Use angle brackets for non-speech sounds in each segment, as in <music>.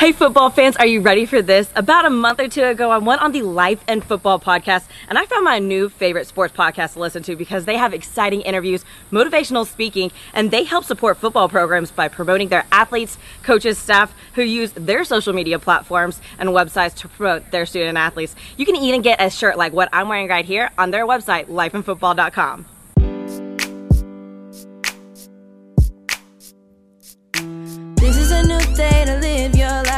Hey, football fans, are you ready for this? About a month or two ago, I went on the Life and Football podcast, and I found my new favorite sports podcast to listen to because they have exciting interviews, motivational speaking, and they help support football programs by promoting their athletes, coaches, staff who use their social media platforms and websites to promote their student athletes. You can even get a shirt like what I'm wearing right here on their website, lifeandfootball.com.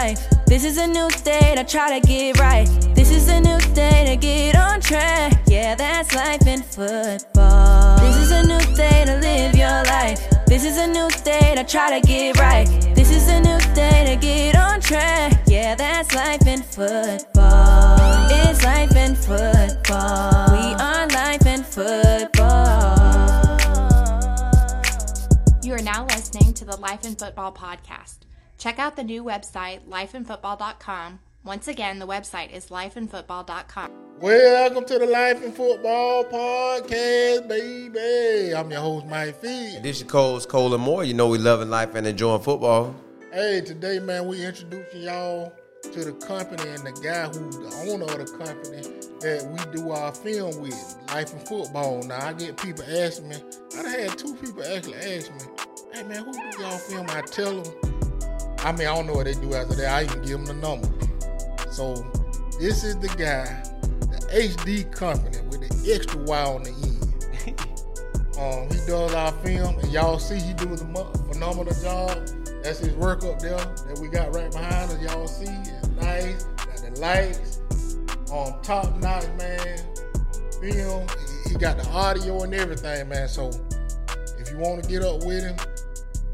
life. This is a new day to try to get right. This is a new day to get on track. Yeah, that's life in football. This is a new day to live your life. This is a new day to try to get right. This is a new day to get on track. Yeah, that's life in football. It's life in football. We are life in football. You are now listening to the Life in Football podcast. Check out the new website, lifeandfootball.com. Once again, the website is lifeandfootball.com. Welcome to the Life and Football Podcast, baby. I'm your host, Mike Fee. And this your Cole's Cole and Moore. You know we loving life and enjoying football. Hey, today, man, we introducing y'all to the company and the guy who's the owner of the company that we do our film with, Life and Football. Now, I get people asking me, I done had two people actually ask me, hey, man, who do y'all film? I tell them, I mean, I don't know what they do after that. I even give them the number. So, this is the guy, the HD company with the extra Y on the end. <laughs> Um, he does our film, and y'all see he does a phenomenal job. That's his work up there that we got right behind us. Y'all see it's nice, got the lights, um, top notch, man. Film, he, he got the audio and everything, man. So if you want to get up with him,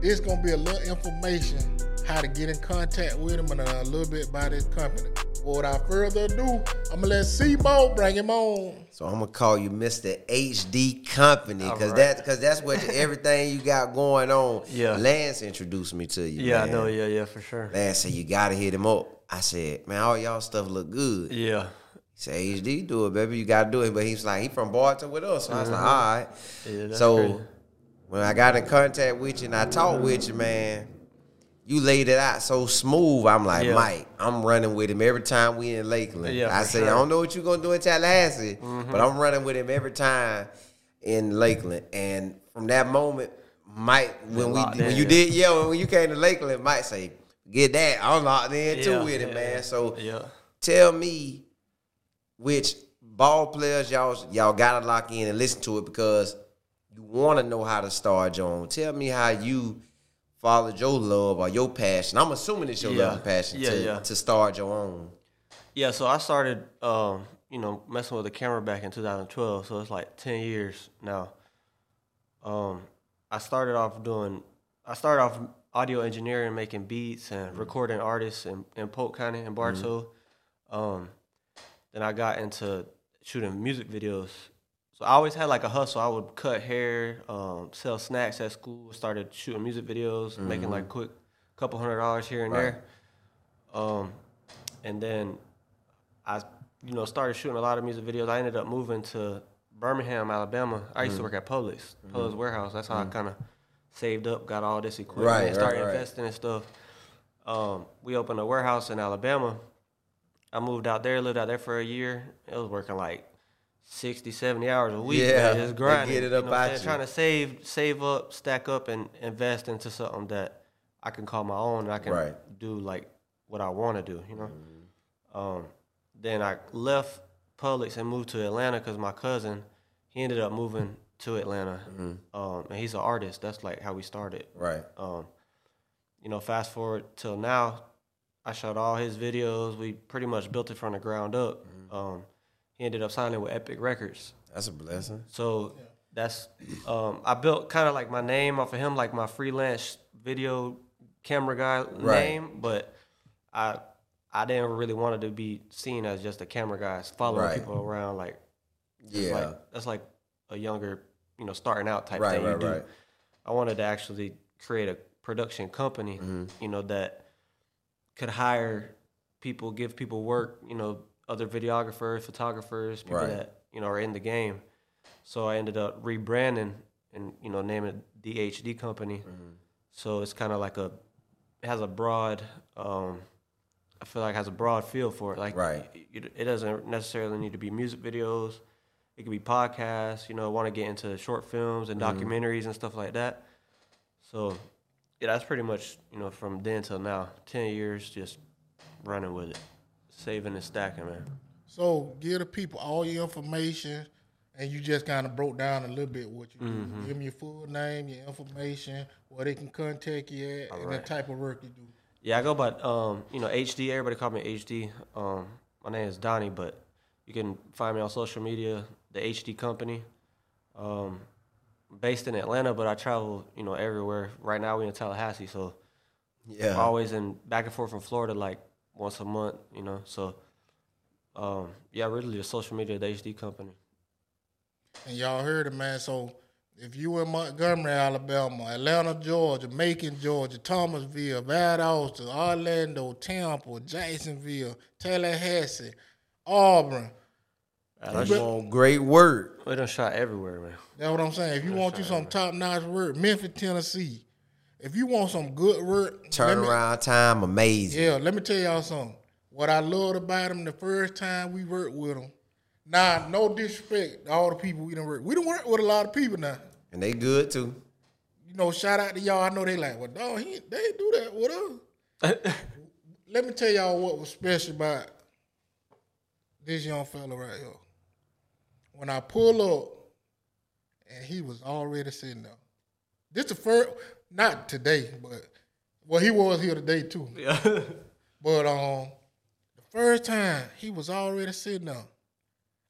this gonna be a little information how to get in contact with him and uh, a little bit about his company. Without further ado, I'm gonna let C-Mo bring him on. So I'm gonna call you Mr. HD Company because All right. that because that's what <laughs> everything you got going on. Yeah. Lance introduced me to you. Yeah, I know. Yeah, yeah, for sure. Lance said you gotta hit him up. I said, man, all y'all stuff look good. He Yeah, said, HD, do it, baby. You gotta do it. But he's like, he from Bartow with us. So I was like, mm-hmm. all right. yeah. So crazy. when I got in contact with you and I talked with you, man, you laid it out so smooth. I'm like, Yeah. Mike, I'm running with him every time we in Lakeland. Yeah, I say, sure. Mm-hmm. I don't know what you're gonna do in Tallahassee, but I'm running with him every time in Lakeland. And from that moment, Mike, when we when in, you did, yeah, when you came to Lakeland, Mike say, get that. I'm locked in too Yeah, with it, man. So yeah. tell me which ball players y'all y'all gotta lock in and listen to it because you want to know how to start your own. Tell me how you followed your love or your passion. I'm assuming it's your Yeah. love and passion Yeah, to, yeah. to start your own. Yeah, so I started, um, you know, messing with the camera back in 2012. So it's like 10 years now. Um, I started off doing, I started off audio engineering, making beats and recording artists in, in Polk County and Bartow. Um, then I got into shooting music videos. So I always had like a hustle. I would cut hair, um, sell snacks at school. Started shooting music videos, making like quick couple hundred dollars here and there. Um, and then I, you know, started shooting a lot of music videos. I ended up moving to Birmingham, Alabama. I used to work at Publix, Publix warehouse. That's how I kind of saved up, got all this equipment, Right, and started right, right. investing in stuff. Um, we opened a warehouse in Alabama. I moved out there, lived out there for a year. It was working like 60, 70 hours a week. Yeah, man, just grinding. get it up you know I'm out you. Trying to save, save up, stack up, and invest into something that I can call my own. And I can Right. do like what I want to do. You know. Mm-hmm. Um, then I left Publix and moved to Atlanta because my cousin, he ended up moving to Atlanta, Mm-hmm. um, and he's an artist. That's like how we started. Right. Um, you know, fast forward till now, I shot all his videos. We pretty much built it from the ground up. Mm-hmm. Um, he ended up signing with Epic Records. That's a blessing. So that's um, I built kind of like my name off of him, like my freelance video camera guy Right. name, but I I didn't really want it to be seen as just a camera guy following Right. people around. Like, Yeah. like that's like a younger, you know, starting out type Right, thing you right, do. right. I wanted to actually create a production company, Mm-hmm. you know, that could hire people, give people work, you know, other videographers, photographers, people Right. that, you know, are in the game. So I ended up rebranding and, you know, naming it DHD Company. Mm-hmm. So it's kind of like a, it has a broad um, I feel like has a broad feel for it. Like Right. it, it doesn't necessarily need to be music videos. It could be podcasts. You know, want to get into short films and documentaries and stuff like that. So yeah, that's pretty much you know from then till now, ten years just running with it, saving and stacking, man. So give the people all your information, and you just kind of broke down a little bit what you Mm-hmm. do. Give them your full name, your information, where they can contact you at, and the type of work you do. Yeah, I go by um, you know HD. Everybody call me HD. Um, my name is Donnie, but you can find me on social media, the HD Company. Um, based in Atlanta, but I travel you know everywhere. Right now we in Tallahassee, so Yeah. I'm always in back and forth from Florida like once a month. You know, so um, yeah, really the social media, the HD Company. And y'all heard it, man. So if you in Montgomery, Alabama, Atlanta, Georgia, Macon, Georgia, Thomasville, Valdosta, Orlando, Tampa, Jacksonville, Tallahassee, Auburn, That's want great work. We done shot everywhere, man. That's what I'm saying. If you want you some top notch work, Memphis, Tennessee. If you want some good work, let me- Turnaround time amazing. Yeah, let me tell y'all something. What I loved about them the first time we worked with him. Nah, no disrespect to all the people we done work. We done work with a lot of people now. And they good too. You know, shout out to y'all. I know they like, well, dog, he, they ain't do that with us. <laughs> let me tell y'all what was special about this young fella right here. When I pull up, and he was already sitting there. This the first, not today, but well, he was here today too. Yeah. <laughs> But um, the first time he was already sitting there.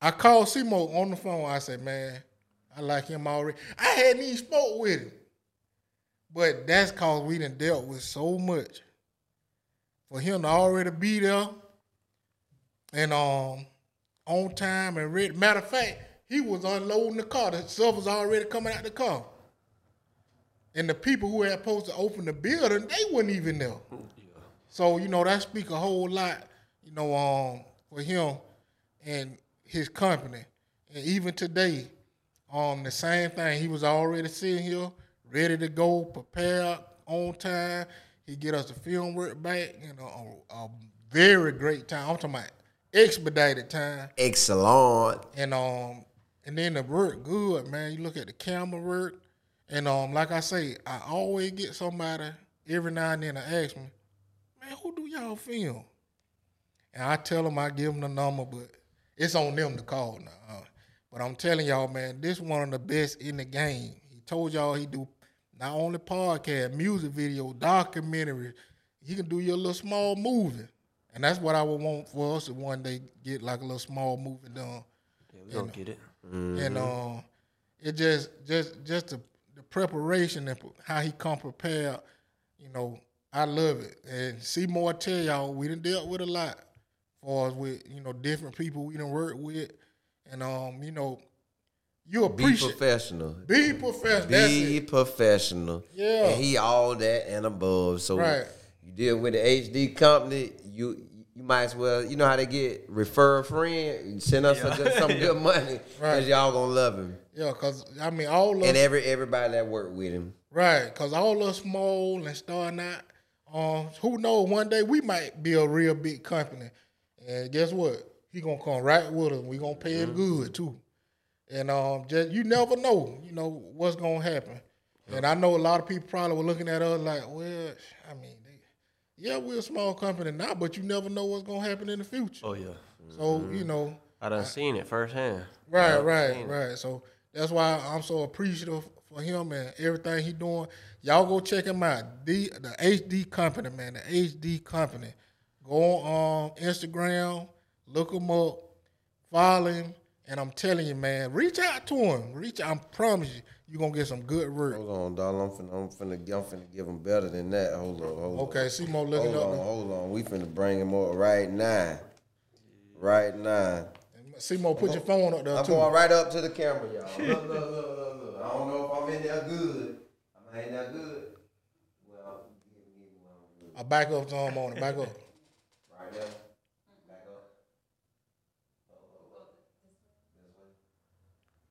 I called Simo on the phone. I said, "Man, I like him already." I hadn't even spoke with him, but that's cause we done dealt with so much. For him to already be there and um on time and ready. Matter of fact, he was unloading the car. The stuff was already coming out the car. And the people who had supposed to open the building, they wasn't even there. So you know that speak a whole lot, you know, um, for him and his company. And even today, um, the same thing. He was already sitting here, ready to go, prepared on time. He get us the film work back, you know, a, a very great time. I'm talking about expedited time. Excellent. And um and then the work good, man. You look at the camera work. And um, like I say, I always get somebody every now and then to ask me, man, who do y'all film? And I tell them I give them the number, but it's on them to call now. Uh, but I'm telling y'all, man, this one of the best in the game. He told y'all he do not only podcast, music video, documentary. He can do your little small movie. And that's what I would want for us to one day get like a little small movie done. Yeah, we gonna get it. And uh, it just just just the, the preparation and how he come prepared, you know, I love it. And Seymour tell y'all we done dealt with a lot for us with, you know, different people we done worked with. And um, you know, you appreciate Be professional. be professional. Be professional. Yeah. And he all that and above. So Right. you deal with the HD company, you you might as well, you know how they get refer a friend, send us good, some <laughs> good money because Right. y'all gonna love him. Yeah, cause I mean all of And every everybody that worked with him. Right, cause all us small and starting out, um, who knows? One day we might be a real big company, and guess what? He gonna come right with us. We gonna pay him good too, and um, just you never know, you know what's gonna happen. And I know a lot of people probably were looking at us like, well, I mean, they, yeah, we're a small company now, but you never know what's gonna happen in the future. Oh yeah. So you know, I done seen it firsthand. Right, I've right, it. right. So that's why I'm so appreciative for him and everything he doing. Y'all go check him out. The the HD company, man. The HD company. Go on um, Instagram, look him up, follow him, and I'm telling you, man, reach out to him. Reach out. I promise you, you're gonna get some good work. Hold on, dog. I'm finna, I'm finna, I'm finna give him better than that. Hold on, hold on. Okay, Simo looking Hold on, up. hold on. We finna bring him up right now. Right now. Simo, put your phone up there I'm too. going right up to the camera, y'all. Look, look, look, look, look. I don't know if I'm in there good. I'm in there good. Well, give me one. I back up to him on it. Back up. <laughs> Right there. Back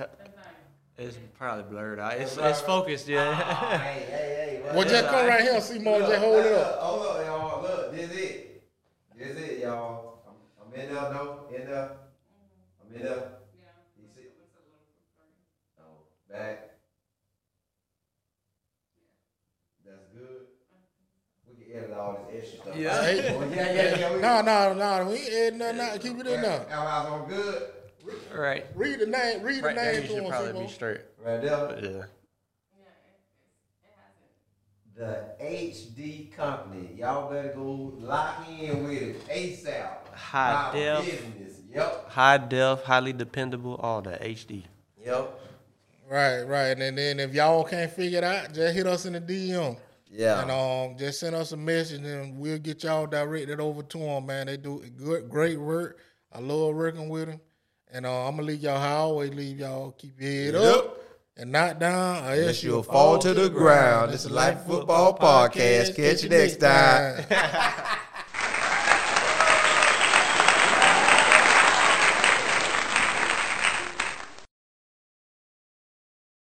up. It's probably blurred out. It's, it's focused, yeah. <laughs> Ah, hey, hey, hey. Well, just come right here, Simo. Just hold it up. Hold up, y'all. Look, this is it. That's it, y'all. I'm, I'm in there, though. In there. I'm in there. You see? Oh, back. That's good. We can edit all this extra stuff. Yeah. Hey. Oh, yeah, yeah, yeah. We, <laughs> No, no, no. We ain't adding nothing out. Keep it in there. Our eyes on good. Right. Read the name. Read the Right there, name you to should him, probably Simo. be straight. Right there. But yeah. The HD company. Y'all better go lock in with it ASAP. High Business. Yep. High def, highly dependable, all that HD. Yep. Right, right. And then if y'all can't figure it out, just hit us in the DM. Yeah. And um, just send us a message and we'll get y'all directed over to them, man. They do good, great work. I love working with them. And uh, I'm gonna leave y'all how I always leave y'all. Keep your head Yep. up and not down. Or Unless you'll fall to the ground. It's is Life Football Podcast. Catch you next time. <laughs>